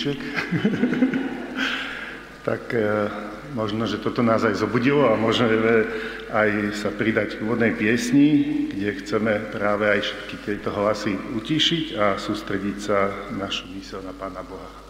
budíček. tak e, možno, že toto nás aj zobudilo a môžeme aj sa pridať k úvodnej piesni, kde chceme práve aj všetky tieto hlasy utišiť a sústrediť sa našu mysel na Pána Boha.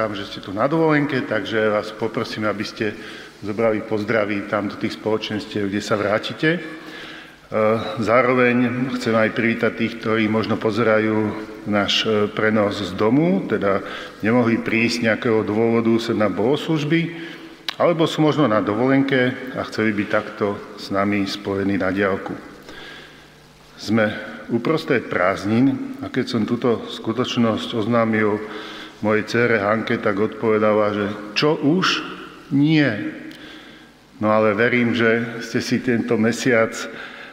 Predpokladám, že ste tu na dovolenke, takže vás poprosím, aby ste zobrali pozdraví tam do tých spoločenstiev, kde sa vrátite. Zároveň chcem aj privítať tých, ktorí možno pozerajú náš e, prenos z domu, teda nemohli prísť nejakého dôvodu sa na bohoslužby, alebo sú možno na dovolenke a chceli byť takto s nami spojení na diálku. Sme uprostred prázdnin a keď som túto skutočnosť oznámil mojej cére Hanke, tak odpovedala, že čo už? Nie. No ale verím, že ste si tento mesiac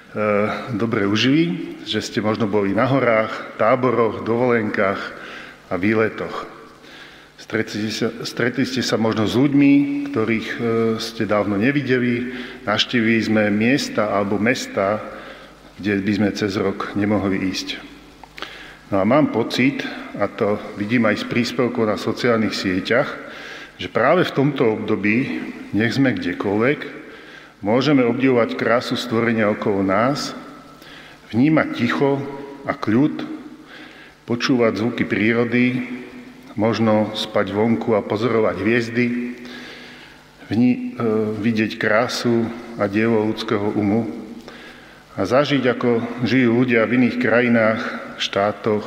E, dobre užili, že ste možno boli na horách, táboroch, dovolenkách a výletoch. Stretli, sa, stretli ste sa možno s ľuďmi, ktorých e, ste dávno nevideli, naštívili sme miesta alebo mesta, kde by sme cez rok nemohli ísť. No a mám pocit, a to vidím aj z príspevkov na sociálnych sieťach, že práve v tomto období, nech sme kdekoľvek, Môžeme obdivovať krásu stvorenia okolo nás, vnímať ticho a kľud, počúvať zvuky prírody, možno spať vonku a pozorovať hviezdy, vní, e, vidieť krásu a dielo ľudského umu a zažiť, ako žijú ľudia v iných krajinách, štátoch,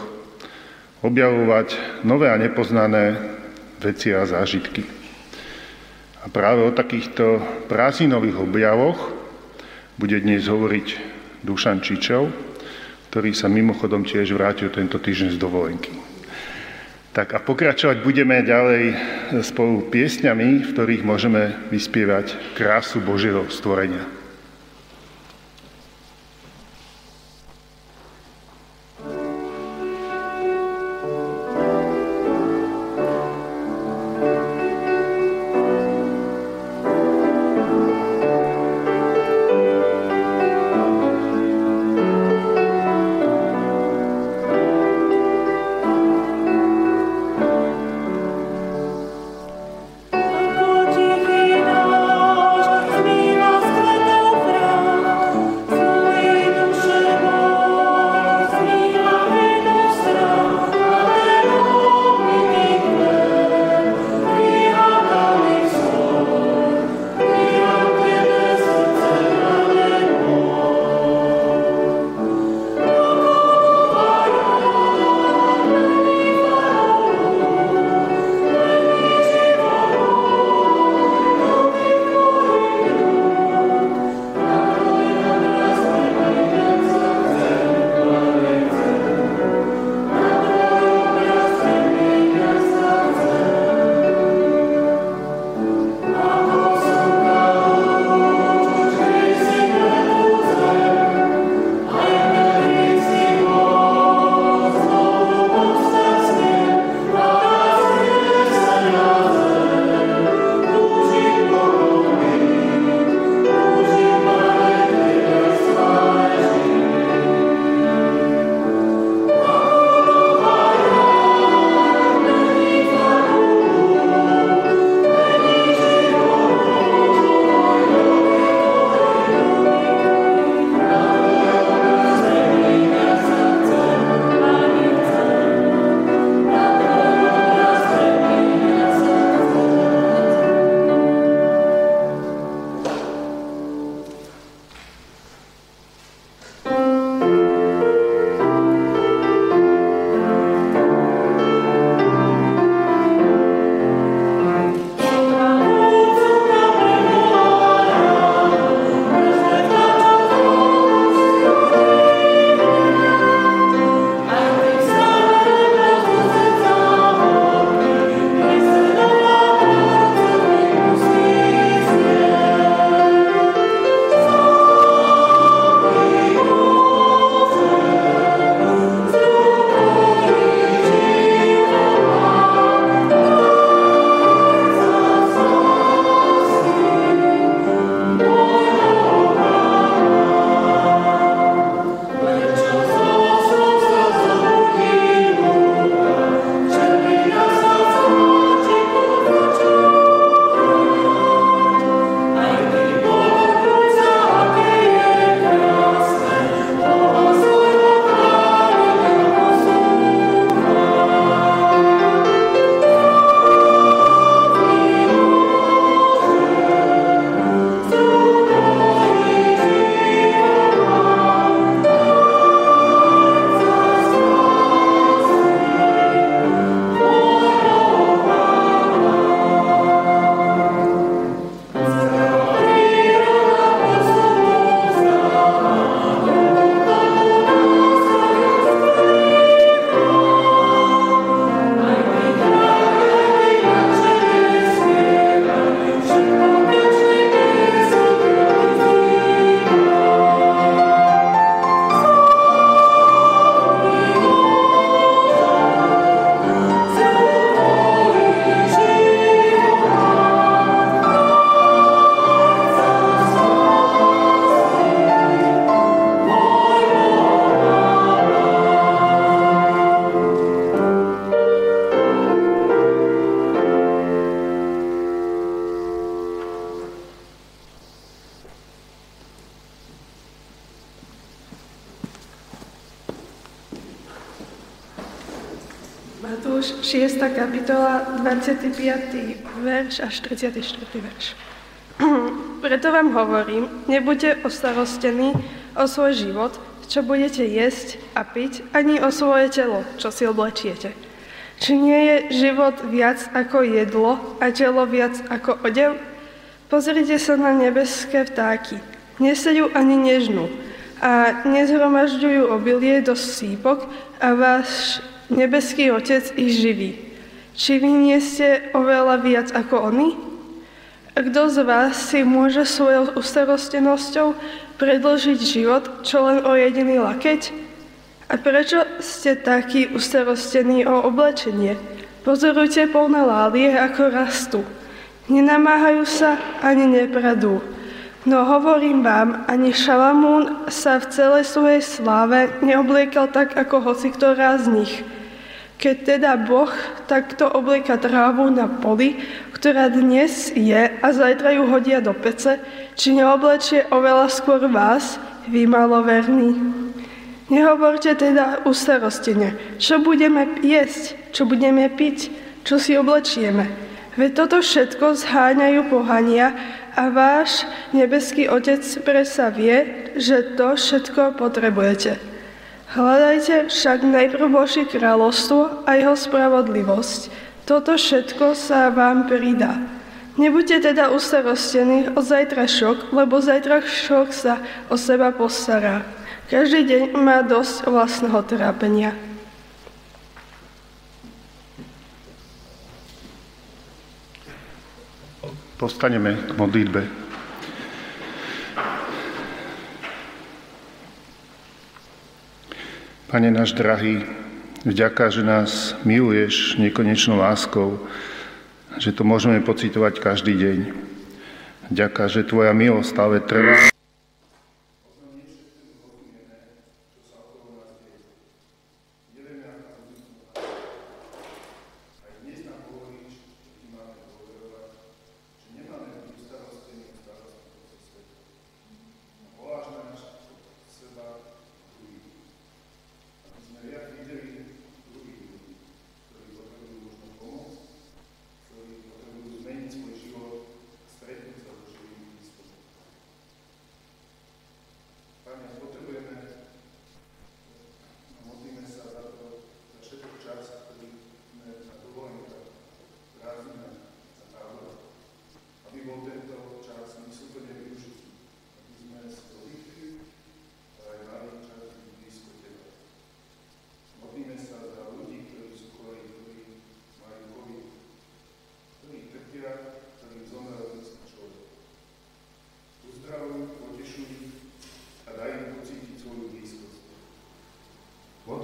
objavovať nové a nepoznané veci a zážitky. A práve o takýchto prázdninových objavoch bude dnes hovoriť Dušan Čičov, ktorý sa mimochodom tiež vrátil tento týždeň z dovolenky. Tak a pokračovať budeme ďalej spolu piesňami, v ktorých môžeme vyspievať krásu Božieho stvorenia. Verš až 34. verš. Preto vám hovorím, nebuďte ostarostení o svoj život, čo budete jesť a piť, ani o svoje telo, čo si oblečiete. Či nie je život viac ako jedlo a telo viac ako odev? Pozrite sa na nebeské vtáky. Nesejú ani nežnú a nezhromažďujú obilie do sípok a váš nebeský Otec ich živí. Či vy nie ste oveľa viac ako oni? Kto z vás si môže svojou ustarostenosťou predložiť život, čo len o jediný lakeť? A prečo ste takí ustarostení o oblečenie? Pozorujte polné lálie, ako rastú. Nenamáhajú sa ani nepradú. No hovorím vám, ani Šalamún sa v celej svojej sláve neobliekal tak, ako hoci ktorá z nich. Keď teda Boh takto oblieka trávu na poli, ktorá dnes je a zajtra ju hodia do pece, či neoblečie oveľa skôr vás, vy maloverní. Nehovorte teda ustarostene, čo budeme jesť, čo budeme piť, čo si oblečieme. Veď toto všetko zháňajú pohania a váš nebeský Otec presa vie, že to všetko potrebujete. Hľadajte však najprv Božie kráľovstvo a jeho spravodlivosť. Toto všetko sa vám pridá. Nebuďte teda ustarostení o zajtrašok, lebo zajtrašok sa o seba postará. Každý deň má dosť vlastného trápenia. Postaneme k modlitbe. Pane náš drahý, vďaka, že nás miluješ nekonečnou láskou, že to môžeme pocitovať každý deň. Ďaká, že Tvoja milosť stále trvá.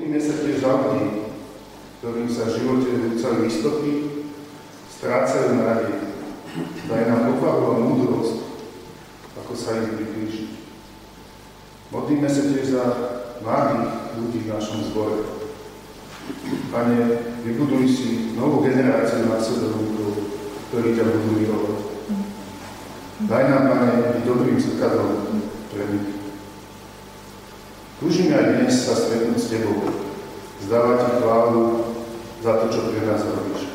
Modlíme sa tiež za ľudí, ktorým sa v živote rúcajú istopy, strácajú nádej. Daj nám povahu a múdrosť, ako sa im priblížiť. Modlíme sa tiež za mladých ľudí v našom zbore. Pane, vybuduj si novú generáciu následovníkov, ktorí ťa budú milovať. Daj nám, Pane, byť dobrým zrkadlom pre nich. Túžime aj dnes sa stretnúť s Tebou, zdávať Ti chválu za to, čo pre nás robíš.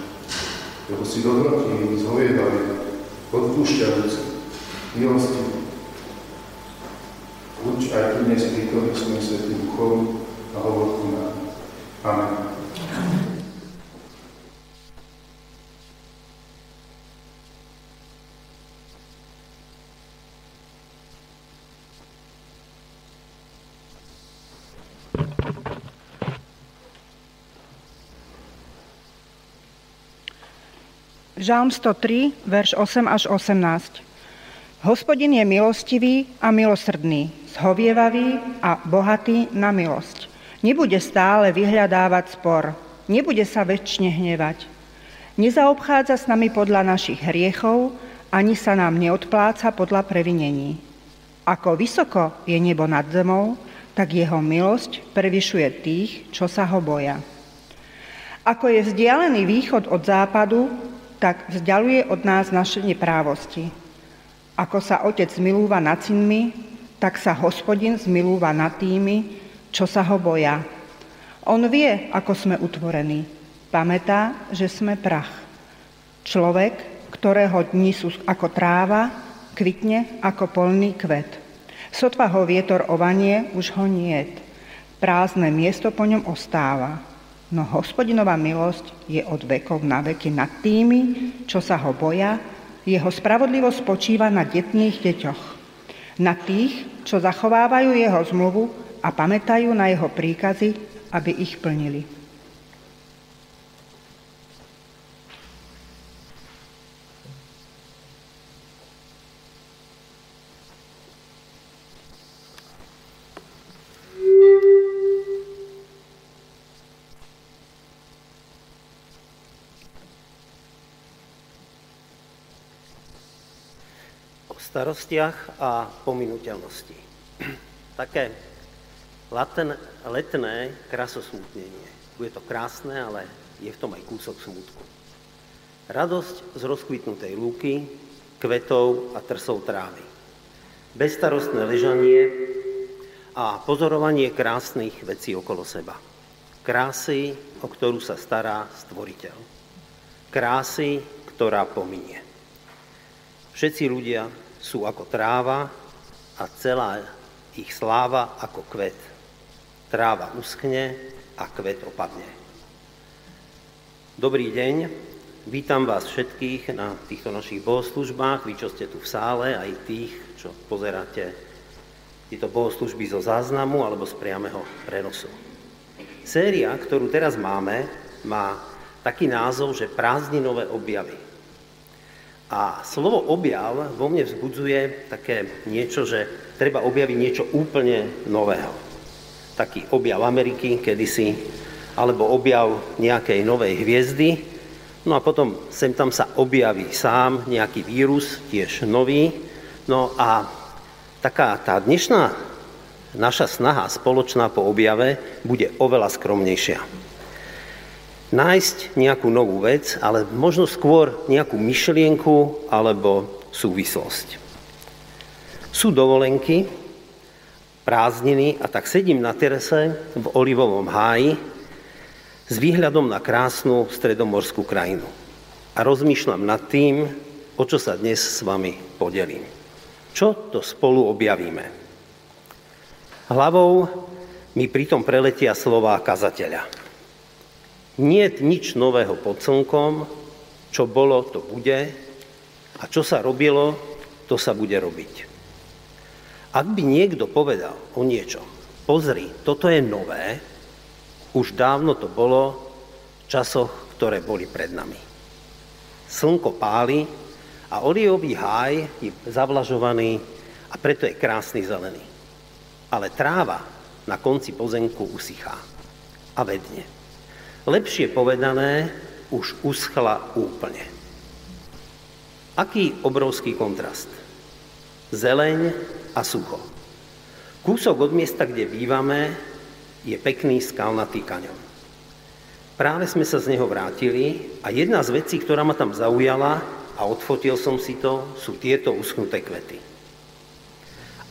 Lebo si dobrotivý, zhovievavý, odpúšťajúci, milostivý. Buď aj tu dnes prítomný svojim svetým duchom a hovor ku nám. Amen. Žalm 103, verš 8 až 18. Hospodin je milostivý a milosrdný, zhovievavý a bohatý na milosť. Nebude stále vyhľadávať spor, nebude sa väčšine hnevať. Nezaobchádza s nami podľa našich hriechov, ani sa nám neodpláca podľa previnení. Ako vysoko je nebo nad zemou, tak jeho milosť prevyšuje tých, čo sa ho boja. Ako je vzdialený východ od západu, tak vzdialuje od nás naše neprávosti. Ako sa otec milúva nad synmi, tak sa hospodin zmilúva nad tými, čo sa ho boja. On vie, ako sme utvorení. Pamätá, že sme prach. Človek, ktorého dni sú ako tráva, kvitne ako polný kvet. Sotva ho vietor ovanie, už ho niet. Prázdne miesto po ňom ostáva. No hospodinová milosť je od vekov na veky nad tými, čo sa ho boja, jeho spravodlivosť spočíva na detných deťoch. Na tých, čo zachovávajú jeho zmluvu a pamätajú na jeho príkazy, aby ich plnili. Starostiach a pominuteľnosti. Také laten, letné krasosmutnenie. Bude to krásne, ale je v tom aj kúsok smutku. Radosť z rozkvitnutej lúky, kvetov a trsov trávy. Bezstarostné ležanie a pozorovanie krásnych vecí okolo seba. Krásy, o ktorú sa stará stvoriteľ. Krásy, ktorá pominie. Všetci ľudia sú ako tráva a celá ich sláva ako kvet. Tráva uschne a kvet opadne. Dobrý deň, vítam vás všetkých na týchto našich bohoslužbách, vy, čo ste tu v sále, aj tých, čo pozeráte tieto bohoslužby zo záznamu alebo z priameho prenosu. Séria, ktorú teraz máme, má taký názov, že prázdninové objavy. A slovo objav vo mne vzbudzuje také niečo, že treba objaviť niečo úplne nového. Taký objav Ameriky kedysi, alebo objav nejakej novej hviezdy, no a potom sem tam sa objaví sám nejaký vírus, tiež nový. No a taká tá dnešná naša snaha spoločná po objave bude oveľa skromnejšia nájsť nejakú novú vec, ale možno skôr nejakú myšlienku alebo súvislosť. Sú dovolenky, prázdniny a tak sedím na terese v olivovom háji s výhľadom na krásnu stredomorskú krajinu. A rozmýšľam nad tým, o čo sa dnes s vami podelím. Čo to spolu objavíme? Hlavou mi pritom preletia slová kazateľa. Nie nič nového pod slnkom, čo bolo, to bude a čo sa robilo, to sa bude robiť. Ak by niekto povedal o niečo, pozri, toto je nové, už dávno to bolo v časoch, ktoré boli pred nami. Slnko páli a oliový háj je zavlažovaný a preto je krásny zelený. Ale tráva na konci pozemku usychá a vedne. Lepšie povedané, už uschla úplne. Aký obrovský kontrast. Zeleň a sucho. Kúsok od miesta, kde bývame, je pekný skalnatý kaňon. Práve sme sa z neho vrátili a jedna z vecí, ktorá ma tam zaujala a odfotil som si to, sú tieto uschnuté kvety.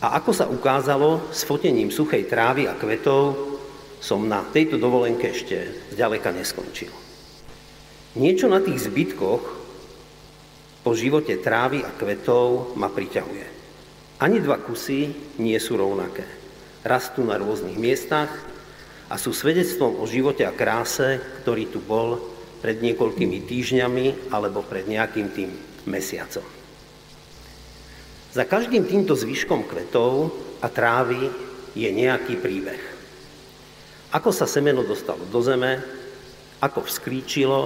A ako sa ukázalo, s fotením suchej trávy a kvetov som na tejto dovolenke ešte zďaleka neskončil. Niečo na tých zbytkoch po živote trávy a kvetov ma priťahuje. Ani dva kusy nie sú rovnaké. Rastú na rôznych miestach a sú svedectvom o živote a kráse, ktorý tu bol pred niekoľkými týždňami alebo pred nejakým tým mesiacom. Za každým týmto zvyškom kvetov a trávy je nejaký príbeh. Ako sa semeno dostalo do zeme, ako vzkríčilo,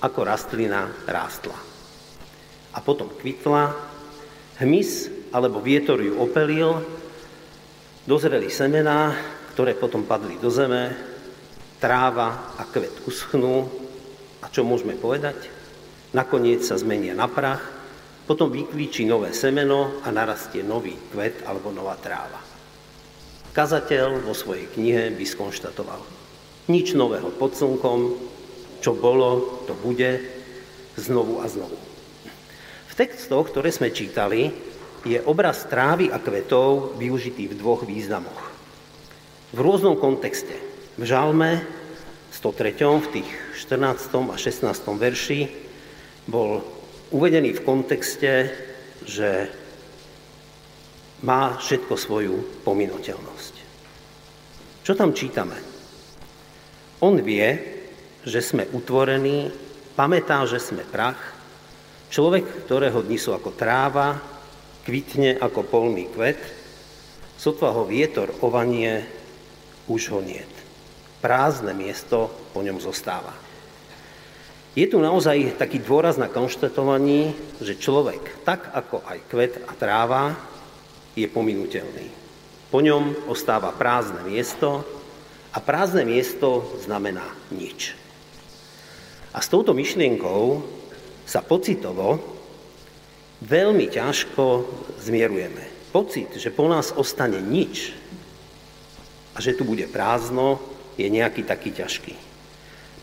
ako rastlina rástla. A potom kvitla, hmyz alebo vietor ju opelil, dozreli semená, ktoré potom padli do zeme, tráva a kvet uschnú. A čo môžeme povedať? Nakoniec sa zmenia na prach, potom vyklíči nové semeno a narastie nový kvet alebo nová tráva. Kazateľ vo svojej knihe by skonštatoval. Nič nového pod slnkom, čo bolo, to bude, znovu a znovu. V textoch, ktoré sme čítali, je obraz trávy a kvetov využitý v dvoch významoch. V rôznom kontexte. V žalme 103. v tých 14. a 16. verši bol uvedený v kontexte, že má všetko svoju pominuteľnosť. Čo tam čítame? On vie, že sme utvorení, pamätá, že sme prach, človek, ktorého dni sú ako tráva, kvitne ako polný kvet, sotva ho vietor ovanie, už ho niet. Prázdne miesto po ňom zostáva. Je tu naozaj taký dôraz na konštatovaní, že človek, tak ako aj kvet a tráva, je pominuteľný. Po ňom ostáva prázdne miesto a prázdne miesto znamená nič. A s touto myšlienkou sa pocitovo veľmi ťažko zmierujeme. Pocit, že po nás ostane nič a že tu bude prázdno, je nejaký taký ťažký.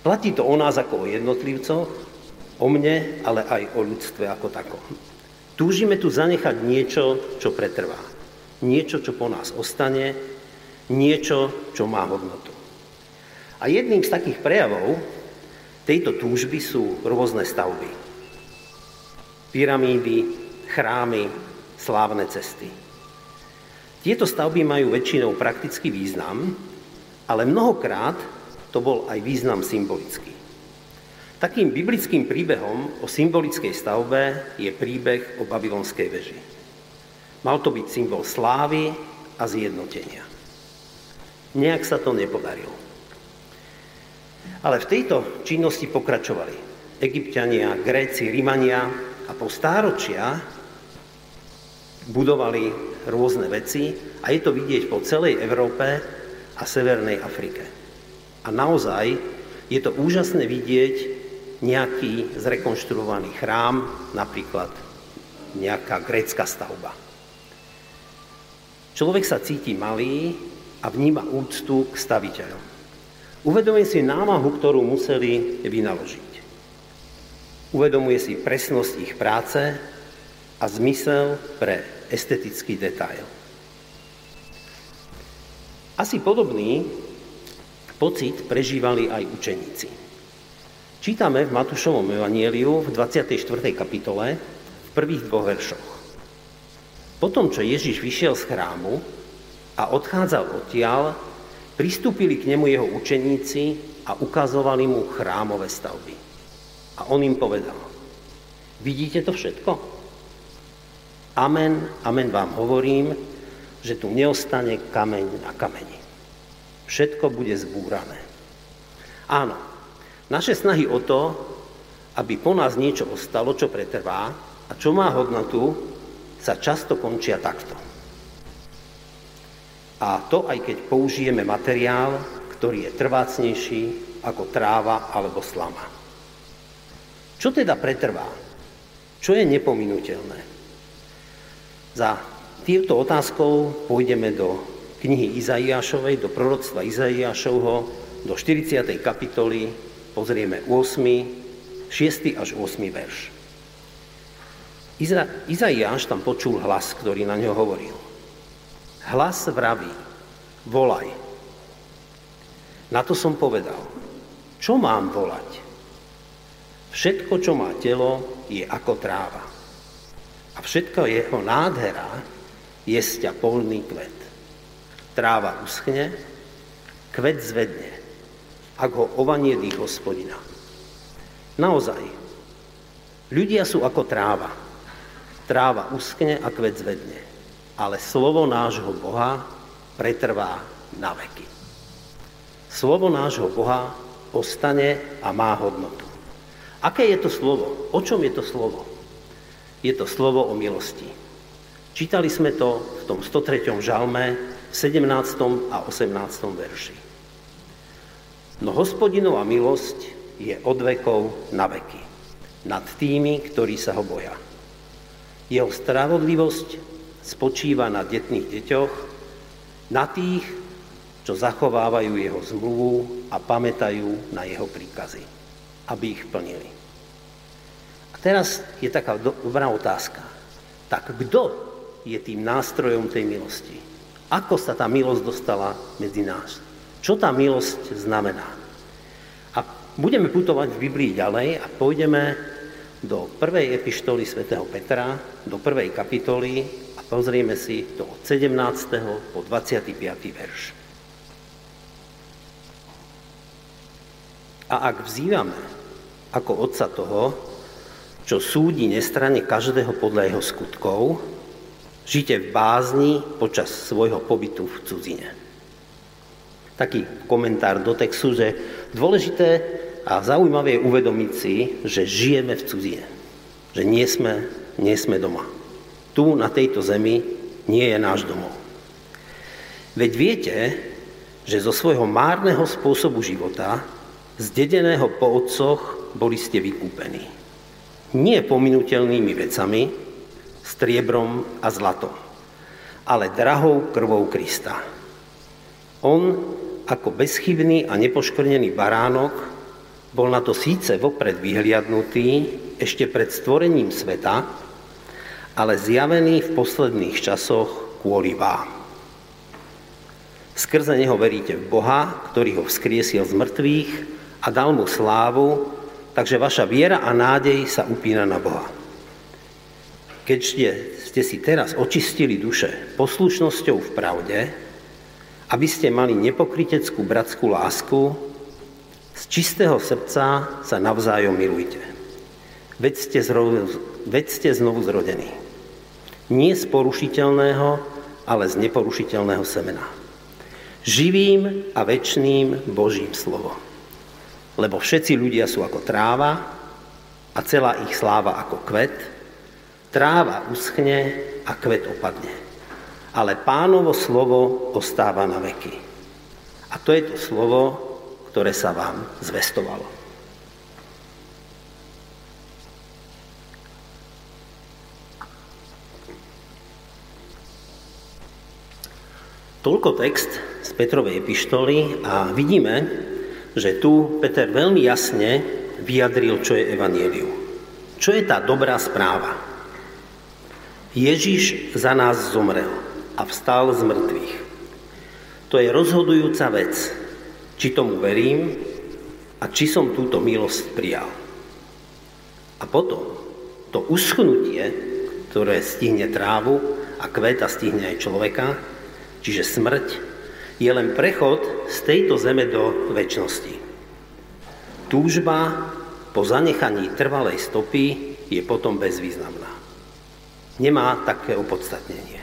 Platí to o nás ako o jednotlivcoch, o mne, ale aj o ľudstve ako takom. Túžime tu zanechať niečo, čo pretrvá. Niečo, čo po nás ostane, niečo, čo má hodnotu. A jedným z takých prejavov tejto túžby sú rôzne stavby. Pyramídy, chrámy, slávne cesty. Tieto stavby majú väčšinou praktický význam, ale mnohokrát to bol aj význam symbolický. Takým biblickým príbehom o symbolickej stavbe je príbeh o babylonskej veži. Mal to byť symbol slávy a zjednotenia. Nejak sa to nepodarilo. Ale v tejto činnosti pokračovali egyptiania, Gréci, Rímania a po stáročia budovali rôzne veci a je to vidieť po celej Európe a Severnej Afrike. A naozaj je to úžasné vidieť nejaký zrekonštruovaný chrám, napríklad nejaká grécka stavba. Človek sa cíti malý a vníma úctu k staviteľom. Uvedomuje si námahu, ktorú museli vynaložiť. Uvedomuje si presnosť ich práce a zmysel pre estetický detail. Asi podobný pocit prežívali aj učeníci. Čítame v Matúšovom evanieliu v 24. kapitole v prvých dvoch veršoch. Potom, čo Ježiš vyšiel z chrámu a odchádzal odtiaľ, pristúpili k nemu jeho učeníci a ukazovali mu chrámové stavby. A on im povedal, vidíte to všetko? Amen, amen vám hovorím, že tu neostane kameň na kameni. Všetko bude zbúrané. Áno, naše snahy o to, aby po nás niečo ostalo, čo pretrvá a čo má hodnotu, sa často končia takto. A to aj keď použijeme materiál, ktorý je trvácnejší ako tráva alebo slama. Čo teda pretrvá? Čo je nepominutelné? Za týmto otázkou pôjdeme do knihy Izaiášovej, do proroctva Izaiášovho, do 40. kapitoly pozrieme 8, 6 až 8 verš. Iza, Izaiáš tam počul hlas, ktorý na ňo hovoril. Hlas vraví, volaj. Na to som povedal, čo mám volať? Všetko, čo má telo, je ako tráva. A všetko jeho nádhera je sťa polný kvet. Tráva uschne, kvet zvedne ak ho ovaniedí hospodina. Naozaj, ľudia sú ako tráva. Tráva uskne a kvet zvedne, ale slovo nášho Boha pretrvá na veky. Slovo nášho Boha ostane a má hodnotu. Aké je to slovo? O čom je to slovo? Je to slovo o milosti. Čítali sme to v tom 103. žalme, v 17. a 18. verši. No hospodinová milosť je od vekov na veky. Nad tými, ktorí sa ho boja. Jeho spravodlivosť spočíva na detných deťoch, na tých, čo zachovávajú jeho zmluvu a pamätajú na jeho príkazy, aby ich plnili. A teraz je taká dobrá otázka. Tak kto je tým nástrojom tej milosti? Ako sa tá milosť dostala medzi nás? Čo tá milosť znamená? budeme putovať v Biblii ďalej a pôjdeme do prvej epištoly svätého Petra, do prvej kapitoly a pozrieme si to od 17. po 25. verš. A ak vzývame ako otca toho, čo súdi nestranne každého podľa jeho skutkov, žite v bázni počas svojho pobytu v cudzine. Taký komentár do textu, že dôležité a zaujímavé je uvedomiť si, že žijeme v cudzine. Že nie sme, nie sme doma. Tu, na tejto zemi, nie je náš domov. Veď viete, že zo svojho márneho spôsobu života, zdedeného po otcoch, boli ste vykúpení. Nie pominutelnými vecami, striebrom a zlatom, ale drahou krvou Krista. On, ako bezchybný a nepoškvrnený baránok, bol na to síce vopred vyhliadnutý ešte pred stvorením sveta, ale zjavený v posledných časoch kvôli vám. Skrze neho veríte v Boha, ktorý ho vzkriesil z mŕtvych a dal mu slávu, takže vaša viera a nádej sa upína na Boha. Keď ste si teraz očistili duše poslušnosťou v pravde, aby ste mali nepokryteckú bratskú lásku, z čistého srdca sa navzájom milujte. Veď ste, znovu, veď ste znovu zrodení. Nie z porušiteľného, ale z neporušiteľného semena. Živým a väčšným Božím slovom. Lebo všetci ľudia sú ako tráva a celá ich sláva ako kvet. Tráva uschne a kvet opadne. Ale pánovo slovo ostáva na veky. A to je to slovo, ktoré sa vám zvestovalo. Toľko text z Petrovej epištoly a vidíme, že tu Peter veľmi jasne vyjadril, čo je evanielium. Čo je tá dobrá správa? Ježiš za nás zomrel a vstal z mŕtvych. To je rozhodujúca vec, či tomu verím a či som túto milosť prijal. A potom to uschnutie, ktoré stihne trávu a kveta stihne aj človeka, čiže smrť, je len prechod z tejto zeme do väčšnosti. Túžba po zanechaní trvalej stopy je potom bezvýznamná. Nemá také opodstatnenie,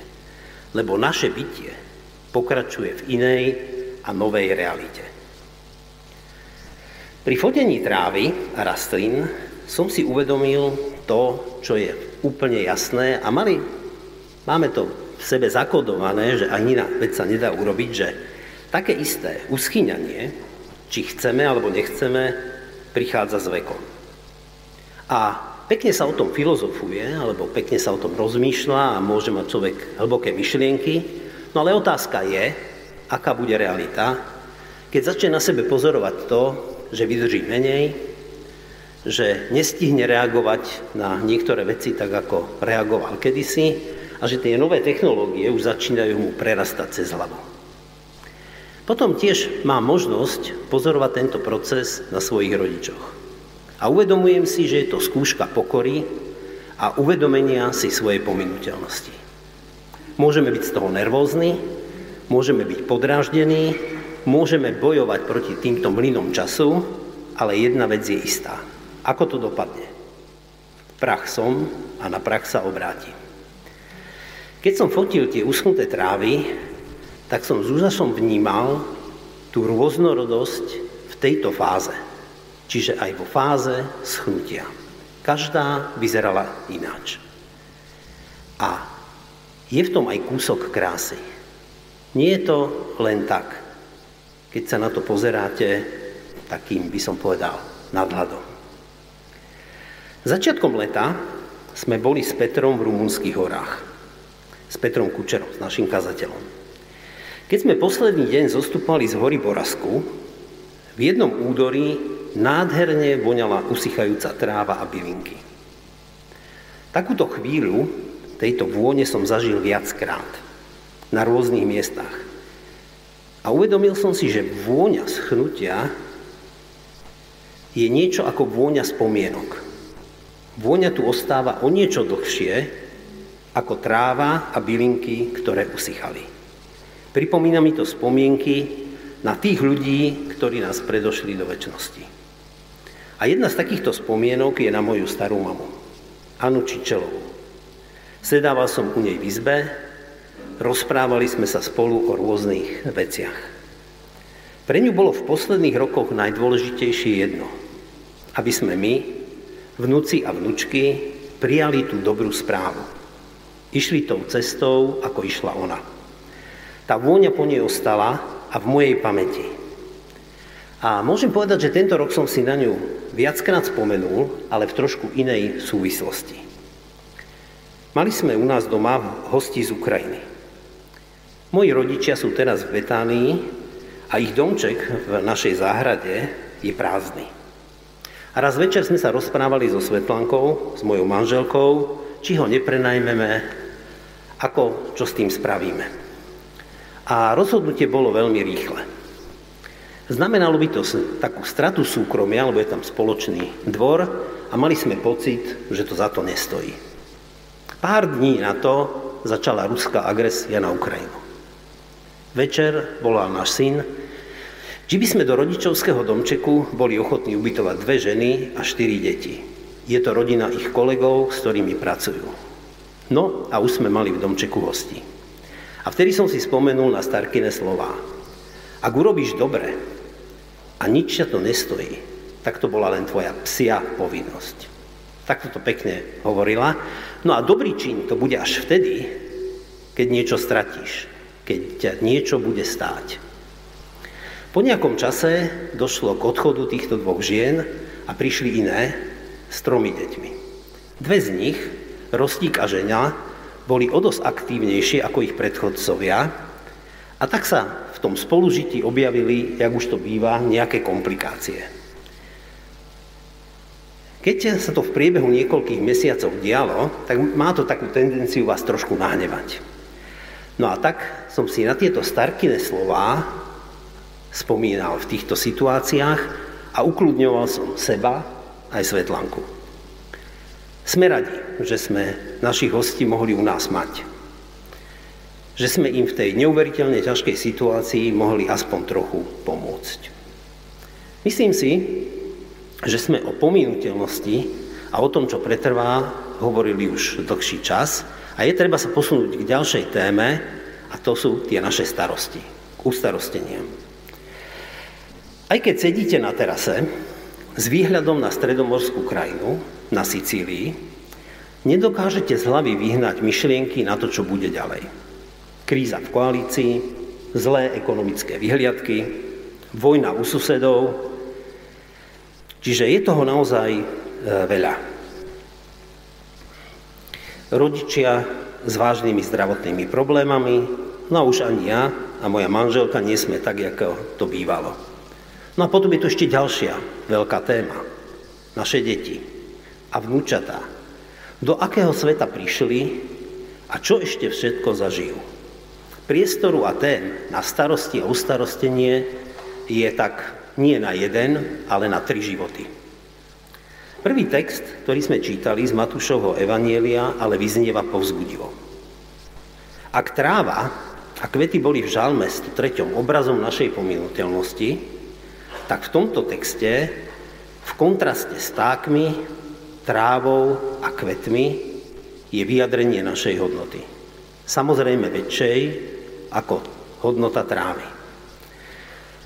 lebo naše bytie pokračuje v inej a novej realite. Pri fotení trávy a rastlín som si uvedomil to, čo je úplne jasné a mali, máme to v sebe zakodované, že ani iná vec sa nedá urobiť, že také isté uschýňanie, či chceme alebo nechceme, prichádza s vekom. A pekne sa o tom filozofuje, alebo pekne sa o tom rozmýšľa a môže mať človek hlboké myšlienky, no ale otázka je, aká bude realita, keď začne na sebe pozorovať to, že vydrží menej, že nestihne reagovať na niektoré veci tak, ako reagoval kedysi a že tie nové technológie už začínajú mu prerastať cez hlavu. Potom tiež má možnosť pozorovať tento proces na svojich rodičoch. A uvedomujem si, že je to skúška pokory a uvedomenia si svojej pominuteľnosti. Môžeme byť z toho nervózni, môžeme byť podráždení, môžeme bojovať proti týmto mlynom času, ale jedna vec je istá. Ako to dopadne? Prach som a na prach sa obrátim. Keď som fotil tie uschnuté trávy, tak som s úžasom vnímal tú rôznorodosť v tejto fáze. Čiže aj vo fáze schnutia. Každá vyzerala ináč. A je v tom aj kúsok krásy. Nie je to len tak, keď sa na to pozeráte takým, by som povedal, nadhľadom. Začiatkom leta sme boli s Petrom v Rumunských horách. S Petrom Kučerom, s našim kazateľom. Keď sme posledný deň zostupali z hory Borasku, v jednom údorí nádherne voňala usychajúca tráva a bylinky. Takúto chvíľu tejto vône som zažil viackrát na rôznych miestach. A uvedomil som si, že vôňa schnutia je niečo ako vôňa spomienok. Vôňa tu ostáva o niečo dlhšie ako tráva a bylinky, ktoré usychali. Pripomína mi to spomienky na tých ľudí, ktorí nás predošli do väčšnosti. A jedna z takýchto spomienok je na moju starú mamu, Anu Čičelovú. Sedával som u nej v izbe, rozprávali sme sa spolu o rôznych veciach. Pre ňu bolo v posledných rokoch najdôležitejšie jedno, aby sme my, vnúci a vnúčky, prijali tú dobrú správu. Išli tou cestou, ako išla ona. Tá vôňa po nej ostala a v mojej pamäti. A môžem povedať, že tento rok som si na ňu viackrát spomenul, ale v trošku inej súvislosti. Mali sme u nás doma hosti z Ukrajiny. Moji rodičia sú teraz v Betánii a ich domček v našej záhrade je prázdny. A raz večer sme sa rozprávali so Svetlankou, s mojou manželkou, či ho neprenajmeme, ako čo s tým spravíme. A rozhodnutie bolo veľmi rýchle. Znamenalo by to takú stratu súkromia, lebo je tam spoločný dvor a mali sme pocit, že to za to nestojí. Pár dní na to začala ruská agresia na Ukrajinu. Večer volal náš syn, či by sme do rodičovského domčeku boli ochotní ubytovať dve ženy a štyri deti. Je to rodina ich kolegov, s ktorými pracujú. No a už sme mali v domčeku hostí. A vtedy som si spomenul na Starkine slova. Ak urobíš dobre a nič ťa to nestojí, tak to bola len tvoja psia povinnosť. Takto to pekne hovorila. No a dobrý čin to bude až vtedy, keď niečo stratíš, keď ťa niečo bude stáť. Po nejakom čase došlo k odchodu týchto dvoch žien a prišli iné s tromi deťmi. Dve z nich, Rostík a ženia, boli o dosť aktívnejšie ako ich predchodcovia a tak sa v tom spolužití objavili, jak už to býva, nejaké komplikácie. Keď sa to v priebehu niekoľkých mesiacov dialo, tak má to takú tendenciu vás trošku nahnevať. No a tak som si na tieto starkine slová spomínal v týchto situáciách a ukludňoval som seba aj Svetlanku. Sme radi, že sme našich hostí mohli u nás mať. Že sme im v tej neuveriteľne ťažkej situácii mohli aspoň trochu pomôcť. Myslím si, že sme o pominuteľnosti a o tom, čo pretrvá, hovorili už dlhší čas a je treba sa posunúť k ďalšej téme a to sú tie naše starosti, k ustarosteniam. Aj keď sedíte na terase s výhľadom na stredomorskú krajinu, na Sicílii, nedokážete z hlavy vyhnať myšlienky na to, čo bude ďalej. Kríza v koalícii, zlé ekonomické vyhliadky, vojna u susedov, čiže je toho naozaj e, veľa. Rodičia s vážnymi zdravotnými problémami, no už ani ja a moja manželka nie sme tak, ako to bývalo. No a potom je tu ešte ďalšia veľká téma. Naše deti a vnúčatá, do akého sveta prišli a čo ešte všetko zažijú. Priestoru a tém na starosti a ustarostenie je tak nie na jeden, ale na tri životy. Prvý text, ktorý sme čítali z Matúšovho Evanielia, ale vyznieva povzbudivo. Ak tráva a kvety boli v žalme 103. obrazom našej pominuteľnosti, tak v tomto texte v kontraste s tákmi trávou a kvetmi je vyjadrenie našej hodnoty. Samozrejme väčšej ako hodnota trávy.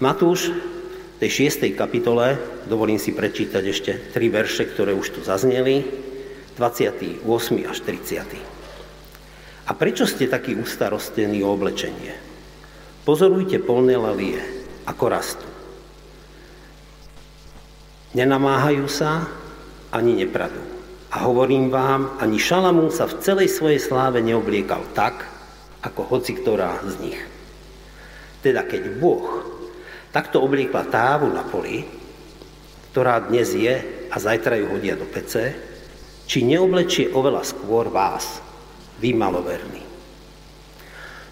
Matúš v tej 6. kapitole, dovolím si prečítať ešte tri verše, ktoré už tu zazneli, 28. až 30. A prečo ste takí ustarostení o oblečenie? Pozorujte polné lalie, ako rastú. Nenamáhajú sa, ani nepradú. A hovorím vám, ani Šalamún sa v celej svojej sláve neobliekal tak, ako hoci ktorá z nich. Teda keď Boh takto obliekla távu na poli, ktorá dnes je a zajtra ju hodia do pece, či neoblečie oveľa skôr vás, vy maloverní.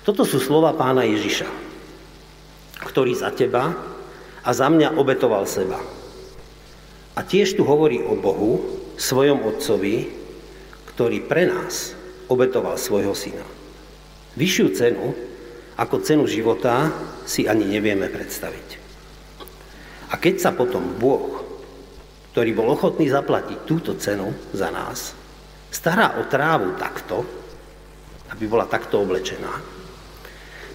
Toto sú slova pána Ježiša, ktorý za teba a za mňa obetoval seba A tiež tu hovorí o Bohu, svojom Otcovi, ktorý pre nás obetoval svojho syna. Vyššiu cenu ako cenu života si ani nevieme predstaviť. A keď sa potom Boh, ktorý bol ochotný zaplatiť túto cenu za nás, stará o trávu takto, aby bola takto oblečená,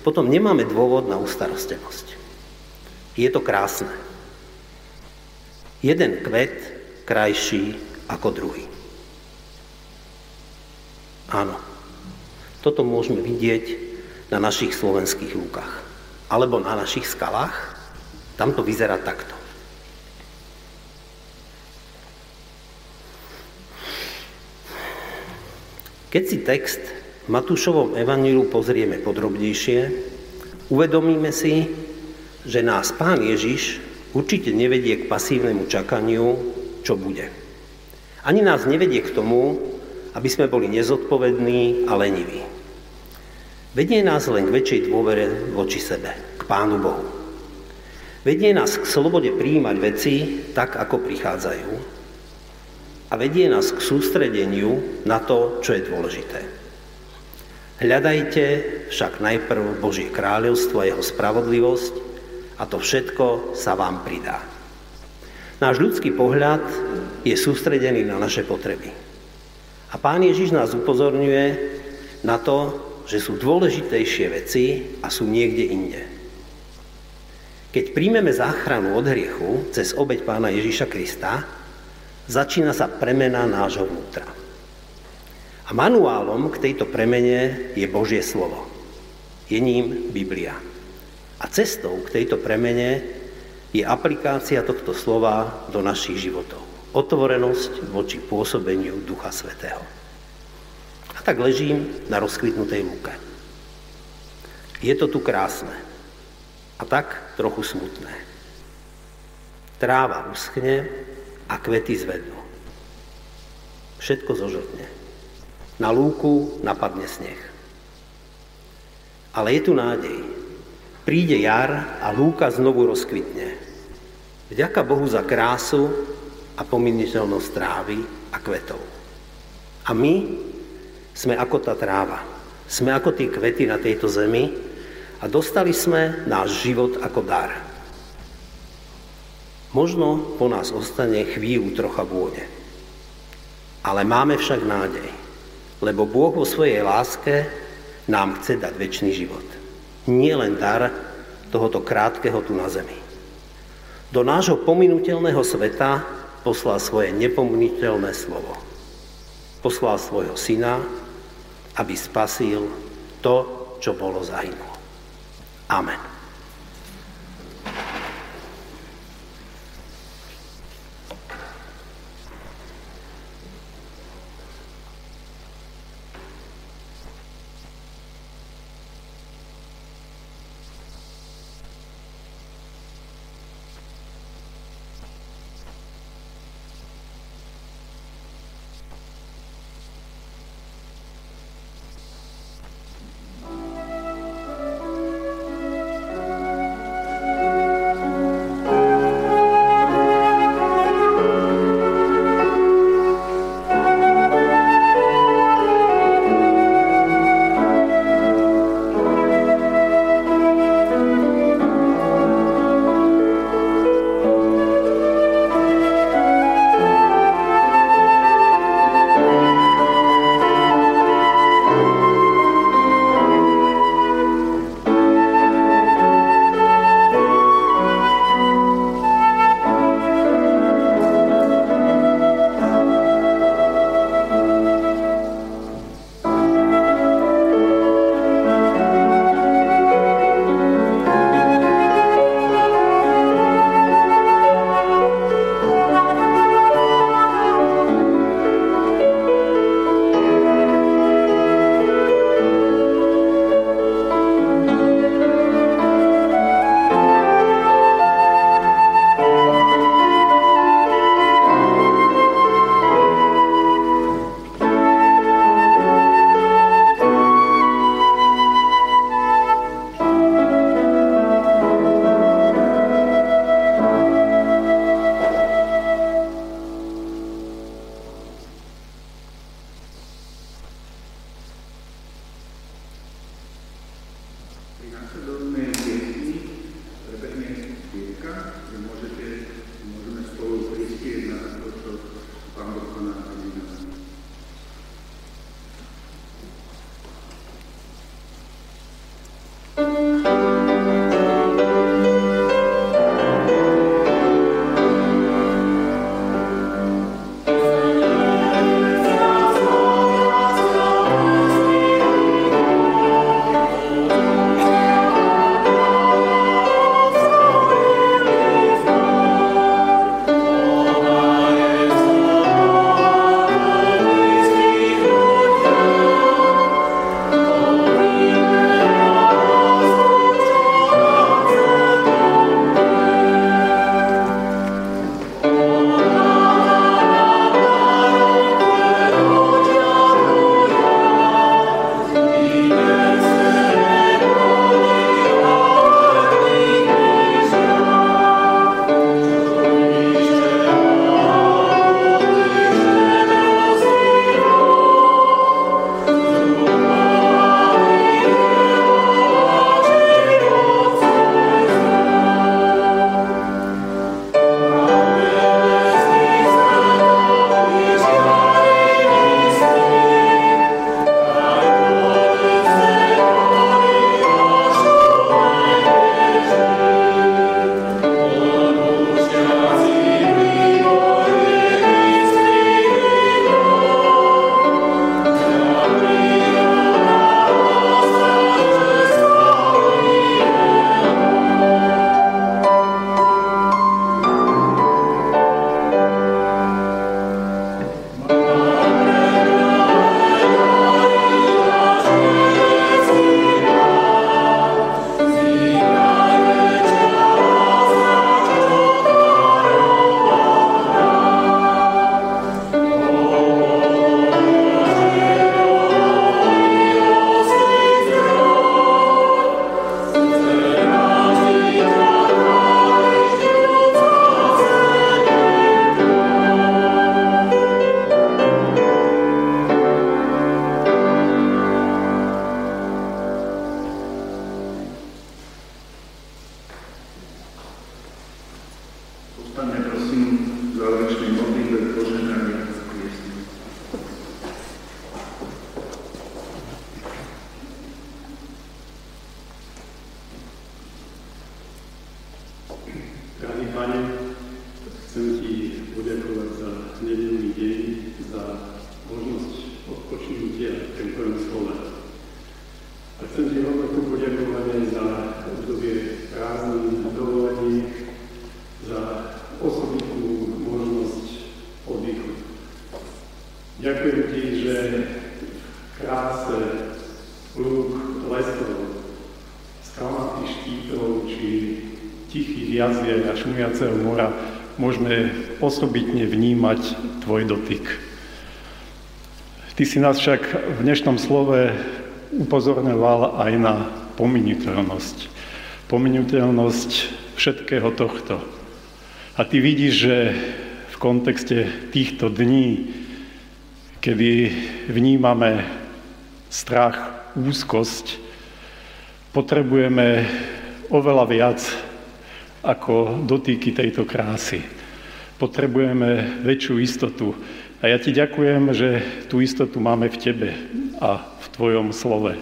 potom nemáme dôvod na ustarostenosť. Je to krásne. Jeden kvet krajší ako druhý. Áno, toto môžeme vidieť na našich slovenských lúkach. Alebo na našich skalách. Tam to vyzerá takto. Keď si text v Matúšovom evanílu pozrieme podrobnejšie, uvedomíme si, že nás Pán Ježiš určite nevedie k pasívnemu čakaniu, čo bude. Ani nás nevedie k tomu, aby sme boli nezodpovední a leniví. Vedie nás len k väčšej dôvere voči sebe, k Pánu Bohu. Vedie nás k slobode prijímať veci tak, ako prichádzajú. A vedie nás k sústredeniu na to, čo je dôležité. Hľadajte však najprv Božie kráľovstvo a jeho spravodlivosť a to všetko sa vám pridá. Náš ľudský pohľad je sústredený na naše potreby. A Pán Ježiš nás upozorňuje na to, že sú dôležitejšie veci a sú niekde inde. Keď príjmeme záchranu od hriechu cez obeď pána Ježíša Krista, začína sa premena nášho vnútra. A manuálom k tejto premene je Božie slovo. Je ním Biblia. A cestou k tejto premene je aplikácia tohto slova do našich životov. Otvorenosť voči pôsobeniu Ducha Svetého tak ležím na rozkvitnutej lúke. Je to tu krásne a tak trochu smutné. Tráva uschne a kvety zvednú. Všetko zožltne. Na lúku napadne sneh. Ale je tu nádej. Príde jar a lúka znovu rozkvitne. Vďaka Bohu za krásu a pominiteľnosť trávy a kvetov. A my sme ako tá tráva. Sme ako tie kvety na tejto zemi a dostali sme náš život ako dar. Možno po nás ostane chvíľu trocha vône. Ale máme však nádej, lebo Boh vo svojej láske nám chce dať väčší život. Nie len dar tohoto krátkeho tu na zemi. Do nášho pominutelného sveta poslal svoje nepominutelné slovo. Poslal svojho syna, aby spasil to, čo bolo zahynulo. Amen. Osobitne vnímať tvoj dotyk. Ty si nás však v dnešnom slove upozorňoval aj na pominiteľnosť. Pominiteľnosť všetkého tohto. A ty vidíš, že v kontexte týchto dní, kedy vnímame strach, úzkosť, potrebujeme oveľa viac ako dotýky tejto krásy potrebujeme väčšiu istotu. A ja ti ďakujem, že tú istotu máme v tebe a v tvojom slove.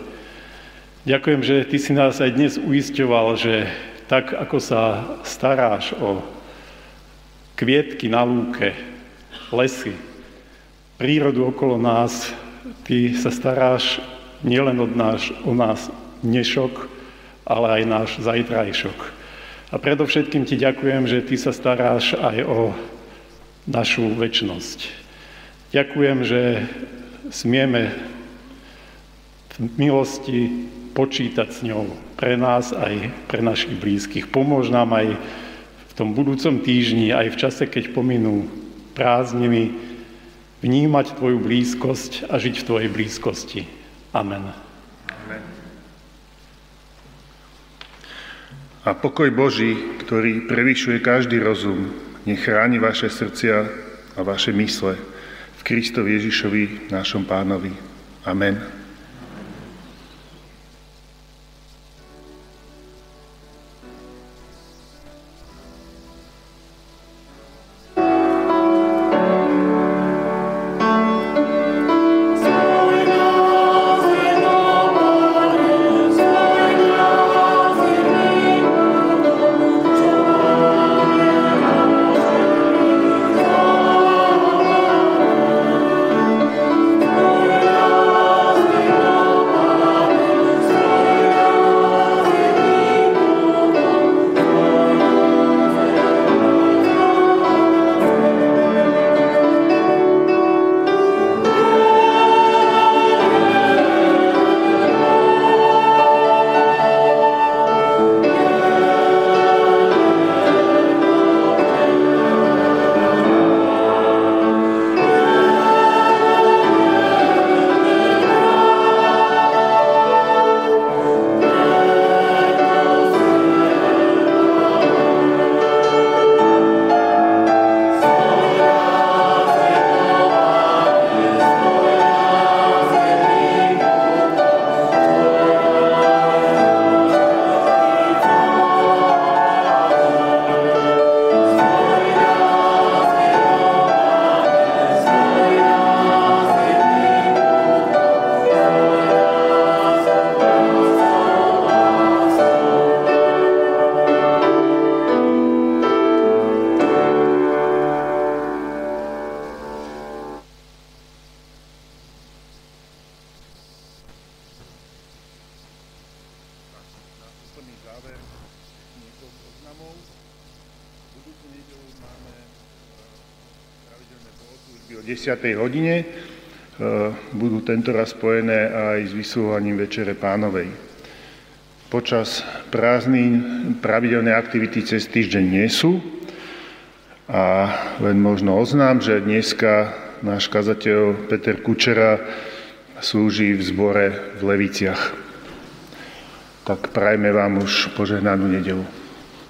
Ďakujem, že ty si nás aj dnes uisťoval, že tak, ako sa staráš o kvietky na lúke, lesy, prírodu okolo nás, ty sa staráš nielen od náš, o nás dnešok, ale aj náš zajtrajšok. A predovšetkým ti ďakujem, že ty sa staráš aj o našu väčnosť. Ďakujem, že smieme v milosti počítať s ňou pre nás aj pre našich blízkych. Pomôž nám aj v tom budúcom týždni, aj v čase, keď pominú prázdniny, vnímať Tvoju blízkosť a žiť v Tvojej blízkosti. Amen. A pokoj Boží, ktorý prevyšuje každý rozum, nech chráni vaše srdcia a vaše mysle v Kristovi Ježišovi, našom pánovi. Amen. 10. hodine. E, budú tentoraz spojené aj s vysúvaním Večere pánovej. Počas prázdnin pravidelné aktivity cez týždeň nie sú a len možno oznám, že dneska náš kazateľ Peter Kučera slúži v zbore v Leviciach. Tak prajme vám už požehnanú nedelu.